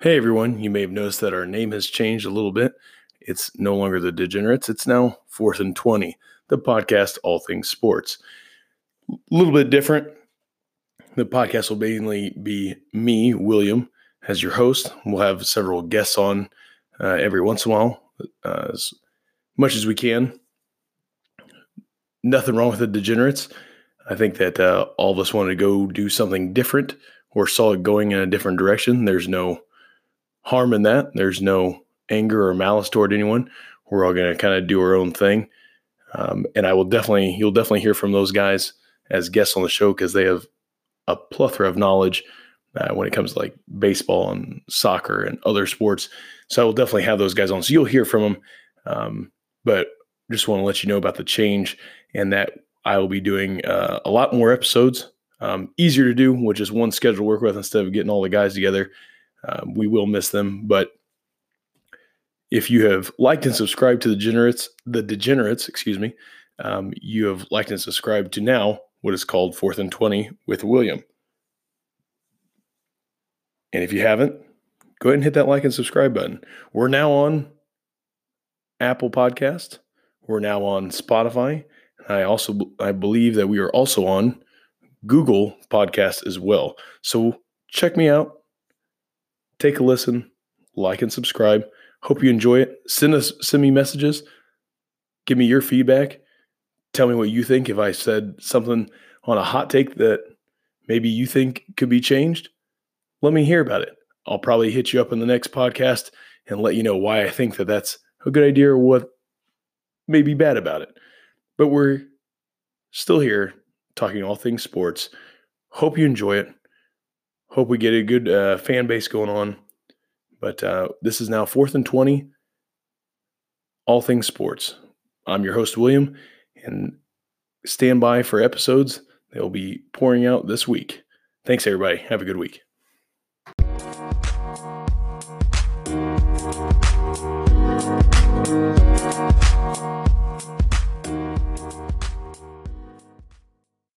Hey everyone, you may have noticed that our name has changed a little bit. It's no longer the Degenerates, it's now Fourth and 20, the podcast All Things Sports. A little bit different. The podcast will mainly be me, William, as your host. We'll have several guests on uh, every once in a while, uh, as much as we can. Nothing wrong with the Degenerates. I think that uh, all of us wanted to go do something different or saw it going in a different direction. There's no harm in that. There's no anger or malice toward anyone. We're all going to kind of do our own thing. Um, and I will definitely, you'll definitely hear from those guys as guests on the show because they have a plethora of knowledge uh, when it comes to like baseball and soccer and other sports. So I will definitely have those guys on. So you'll hear from them. Um, but just want to let you know about the change and that I will be doing uh, a lot more episodes. Um, easier to do, which is one schedule to work with instead of getting all the guys together. Um, we will miss them, but if you have liked and subscribed to the degenerates, the degenerates, excuse me, um, you have liked and subscribed to now what is called Fourth and Twenty with William. And if you haven't, go ahead and hit that like and subscribe button. We're now on Apple Podcast. We're now on Spotify. I also I believe that we are also on Google Podcast as well. So check me out take a listen, like and subscribe. Hope you enjoy it. Send us send me messages. Give me your feedback. Tell me what you think. If I said something on a hot take that maybe you think could be changed, let me hear about it. I'll probably hit you up in the next podcast and let you know why I think that that's a good idea or what may be bad about it. But we're still here talking all things sports. Hope you enjoy it hope we get a good uh, fan base going on. But uh, this is now fourth and 20, all things sports. I'm your host, William, and stand by for episodes. They'll be pouring out this week. Thanks, everybody. Have a good week.